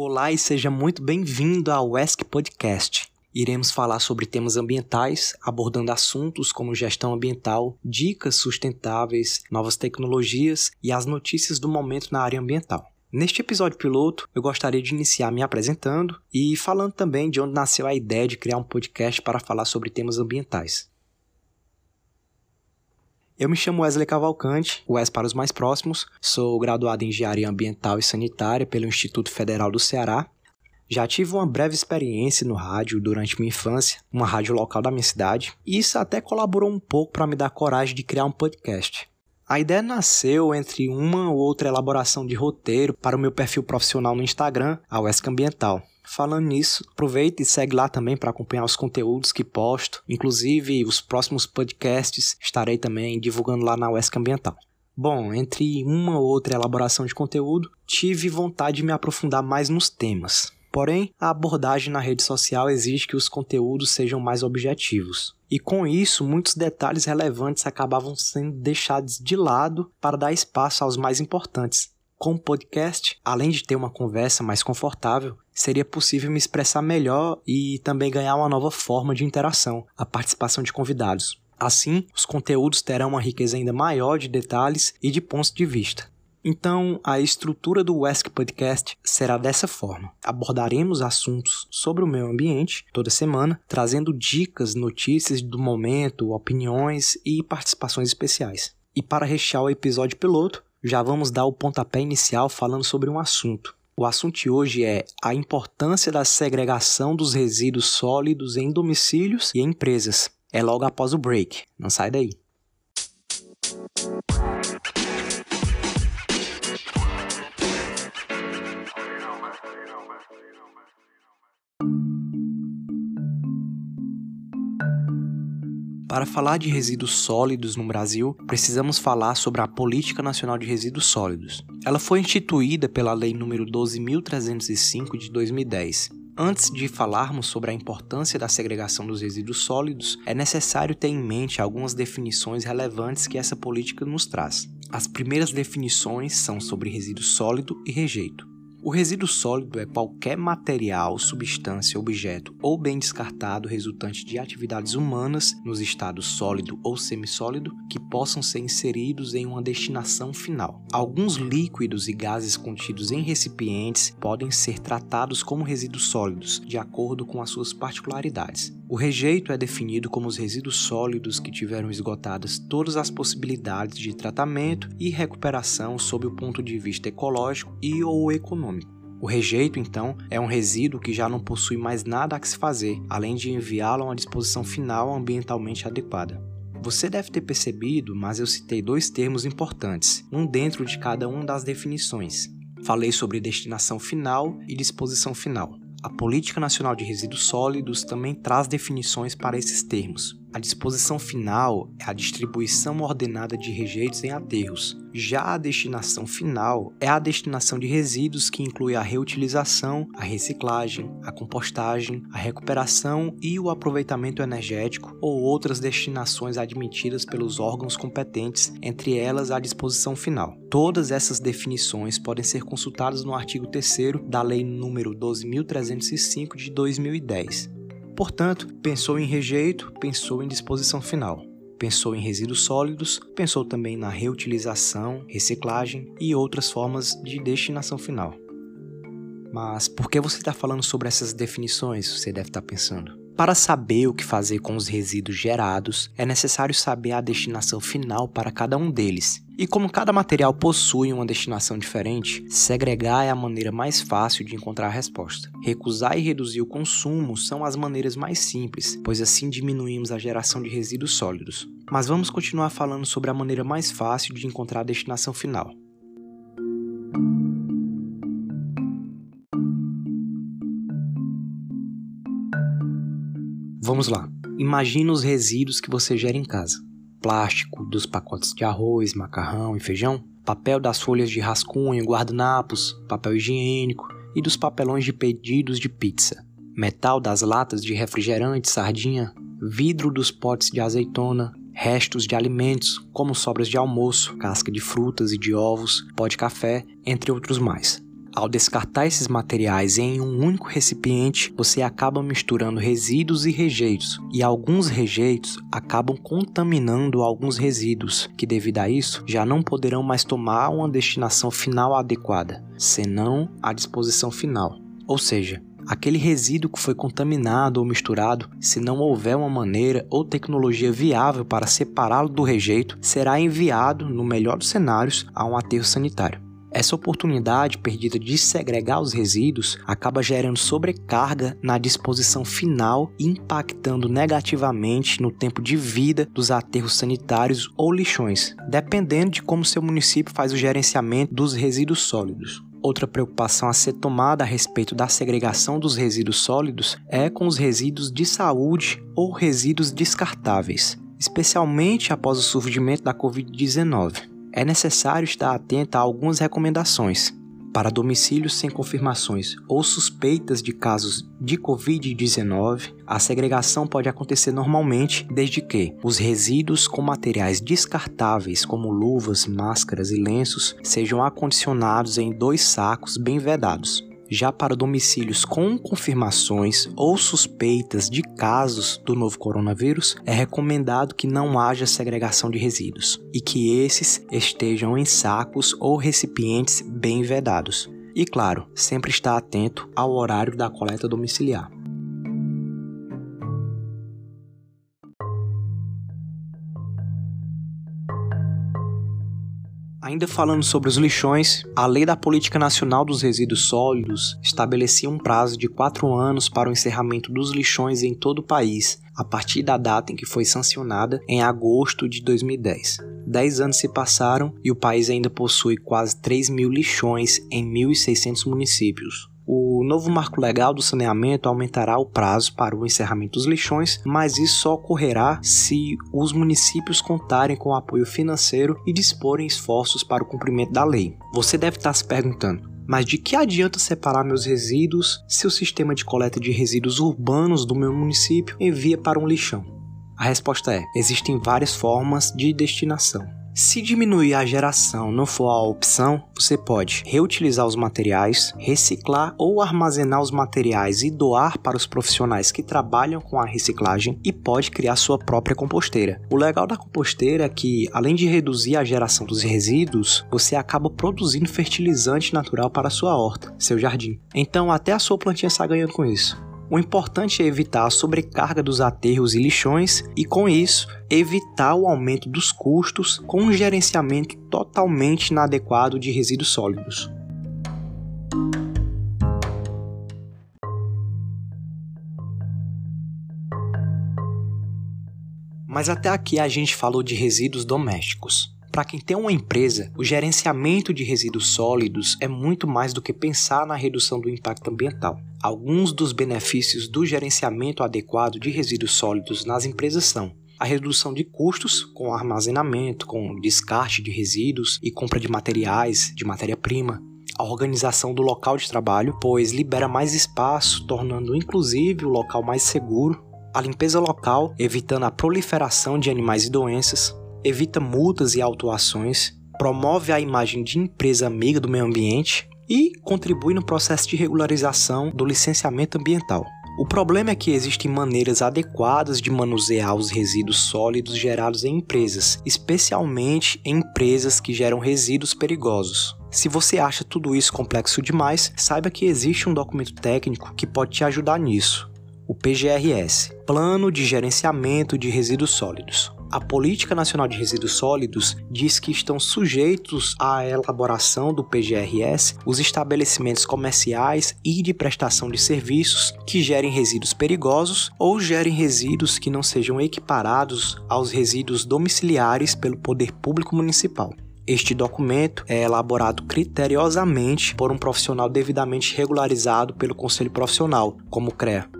Olá e seja muito bem-vindo ao ESC Podcast. Iremos falar sobre temas ambientais, abordando assuntos como gestão ambiental, dicas sustentáveis, novas tecnologias e as notícias do momento na área ambiental. Neste episódio piloto, eu gostaria de iniciar me apresentando e falando também de onde nasceu a ideia de criar um podcast para falar sobre temas ambientais. Eu me chamo Wesley Cavalcante, Wes para os mais próximos, sou graduado em Engenharia Ambiental e Sanitária pelo Instituto Federal do Ceará. Já tive uma breve experiência no rádio durante minha infância, uma rádio local da minha cidade, e isso até colaborou um pouco para me dar coragem de criar um podcast. A ideia nasceu entre uma ou outra elaboração de roteiro para o meu perfil profissional no Instagram, a Wesk Ambiental. Falando nisso, aproveita e segue lá também para acompanhar os conteúdos que posto, inclusive os próximos podcasts estarei também divulgando lá na UESC Ambiental. Bom, entre uma ou outra elaboração de conteúdo, tive vontade de me aprofundar mais nos temas. Porém, a abordagem na rede social exige que os conteúdos sejam mais objetivos. E com isso, muitos detalhes relevantes acabavam sendo deixados de lado para dar espaço aos mais importantes, com o podcast, além de ter uma conversa mais confortável, seria possível me expressar melhor e também ganhar uma nova forma de interação, a participação de convidados. Assim, os conteúdos terão uma riqueza ainda maior de detalhes e de pontos de vista. Então, a estrutura do Wesk Podcast será dessa forma. Abordaremos assuntos sobre o meio ambiente toda semana, trazendo dicas, notícias do momento, opiniões e participações especiais. E para rechear o episódio piloto, já vamos dar o pontapé inicial falando sobre um assunto. O assunto de hoje é a importância da segregação dos resíduos sólidos em domicílios e empresas. É logo após o break. Não sai daí. Para falar de resíduos sólidos no Brasil, precisamos falar sobre a Política Nacional de Resíduos Sólidos. Ela foi instituída pela Lei nº 12.305 de 2010. Antes de falarmos sobre a importância da segregação dos resíduos sólidos, é necessário ter em mente algumas definições relevantes que essa política nos traz. As primeiras definições são sobre resíduo sólido e rejeito. O resíduo sólido é qualquer material, substância, objeto ou bem descartado resultante de atividades humanas nos estados sólido ou semissólido que possam ser inseridos em uma destinação final. Alguns líquidos e gases contidos em recipientes podem ser tratados como resíduos sólidos, de acordo com as suas particularidades. O rejeito é definido como os resíduos sólidos que tiveram esgotadas todas as possibilidades de tratamento e recuperação sob o ponto de vista ecológico e ou econômico. O rejeito, então, é um resíduo que já não possui mais nada a que se fazer, além de enviá-lo a uma disposição final ambientalmente adequada. Você deve ter percebido, mas eu citei dois termos importantes, um dentro de cada uma das definições. Falei sobre destinação final e disposição final. A Política Nacional de Resíduos Sólidos também traz definições para esses termos. A disposição final é a distribuição ordenada de rejeitos em aterros. Já a destinação final é a destinação de resíduos que inclui a reutilização, a reciclagem, a compostagem, a recuperação e o aproveitamento energético ou outras destinações admitidas pelos órgãos competentes, entre elas a disposição final. Todas essas definições podem ser consultadas no artigo 3 da Lei nº 12305 de 2010. Portanto, pensou em rejeito, pensou em disposição final. Pensou em resíduos sólidos, pensou também na reutilização, reciclagem e outras formas de destinação final. Mas por que você está falando sobre essas definições? Você deve estar pensando. Para saber o que fazer com os resíduos gerados, é necessário saber a destinação final para cada um deles. E como cada material possui uma destinação diferente, segregar é a maneira mais fácil de encontrar a resposta. Recusar e reduzir o consumo são as maneiras mais simples, pois assim diminuímos a geração de resíduos sólidos. Mas vamos continuar falando sobre a maneira mais fácil de encontrar a destinação final. Vamos lá. Imagina os resíduos que você gera em casa: plástico dos pacotes de arroz, macarrão e feijão, papel das folhas de rascunho, guardanapos, papel higiênico e dos papelões de pedidos de pizza, metal das latas de refrigerante, sardinha, vidro dos potes de azeitona, restos de alimentos, como sobras de almoço, casca de frutas e de ovos, pó de café, entre outros mais. Ao descartar esses materiais em um único recipiente, você acaba misturando resíduos e rejeitos, e alguns rejeitos acabam contaminando alguns resíduos, que devido a isso já não poderão mais tomar uma destinação final adequada, senão a disposição final. Ou seja, aquele resíduo que foi contaminado ou misturado, se não houver uma maneira ou tecnologia viável para separá-lo do rejeito, será enviado, no melhor dos cenários, a um aterro sanitário. Essa oportunidade perdida de segregar os resíduos acaba gerando sobrecarga na disposição final, impactando negativamente no tempo de vida dos aterros sanitários ou lixões, dependendo de como seu município faz o gerenciamento dos resíduos sólidos. Outra preocupação a ser tomada a respeito da segregação dos resíduos sólidos é com os resíduos de saúde ou resíduos descartáveis, especialmente após o surgimento da Covid-19 é necessário estar atento a algumas recomendações. Para domicílios sem confirmações ou suspeitas de casos de Covid-19, a segregação pode acontecer normalmente desde que os resíduos com materiais descartáveis, como luvas, máscaras e lenços, sejam acondicionados em dois sacos bem vedados. Já para domicílios com confirmações ou suspeitas de casos do novo coronavírus, é recomendado que não haja segregação de resíduos e que esses estejam em sacos ou recipientes bem vedados. E claro, sempre estar atento ao horário da coleta domiciliar. Ainda falando sobre os lixões, a Lei da Política Nacional dos Resíduos Sólidos estabelecia um prazo de quatro anos para o encerramento dos lixões em todo o país, a partir da data em que foi sancionada, em agosto de 2010. Dez anos se passaram e o país ainda possui quase 3 mil lixões em 1.600 municípios. O novo marco legal do saneamento aumentará o prazo para o encerramento dos lixões, mas isso só ocorrerá se os municípios contarem com apoio financeiro e disporem esforços para o cumprimento da lei. Você deve estar se perguntando: mas de que adianta separar meus resíduos se o sistema de coleta de resíduos urbanos do meu município envia para um lixão? A resposta é: existem várias formas de destinação. Se diminuir a geração não for a opção, você pode reutilizar os materiais, reciclar ou armazenar os materiais e doar para os profissionais que trabalham com a reciclagem e pode criar sua própria composteira. O legal da composteira é que, além de reduzir a geração dos resíduos, você acaba produzindo fertilizante natural para sua horta, seu jardim. Então, até a sua plantinha está ganhando com isso. O importante é evitar a sobrecarga dos aterros e lixões e, com isso, evitar o aumento dos custos com um gerenciamento totalmente inadequado de resíduos sólidos. Mas até aqui a gente falou de resíduos domésticos. Para quem tem uma empresa, o gerenciamento de resíduos sólidos é muito mais do que pensar na redução do impacto ambiental. Alguns dos benefícios do gerenciamento adequado de resíduos sólidos nas empresas são a redução de custos com armazenamento, com descarte de resíduos e compra de materiais, de matéria-prima, a organização do local de trabalho, pois libera mais espaço, tornando inclusive o local mais seguro, a limpeza local, evitando a proliferação de animais e doenças, evita multas e autuações, promove a imagem de empresa amiga do meio ambiente e contribui no processo de regularização do licenciamento ambiental. O problema é que existem maneiras adequadas de manusear os resíduos sólidos gerados em empresas, especialmente em empresas que geram resíduos perigosos. Se você acha tudo isso complexo demais, saiba que existe um documento técnico que pode te ajudar nisso. O PGRS Plano de Gerenciamento de Resíduos Sólidos. A Política Nacional de Resíduos Sólidos diz que estão sujeitos à elaboração do PGRS os estabelecimentos comerciais e de prestação de serviços que gerem resíduos perigosos ou gerem resíduos que não sejam equiparados aos resíduos domiciliares pelo poder público municipal. Este documento é elaborado criteriosamente por um profissional devidamente regularizado pelo Conselho Profissional, como CREA.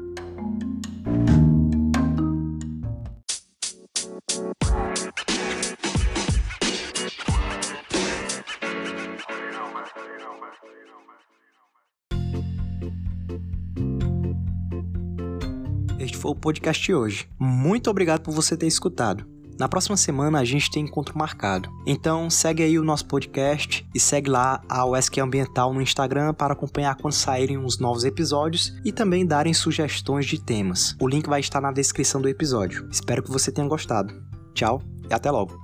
Este foi o podcast de hoje. Muito obrigado por você ter escutado. Na próxima semana a gente tem encontro marcado. Então segue aí o nosso podcast e segue lá a USQ Ambiental no Instagram para acompanhar quando saírem os novos episódios e também darem sugestões de temas. O link vai estar na descrição do episódio. Espero que você tenha gostado. Tchau e até logo.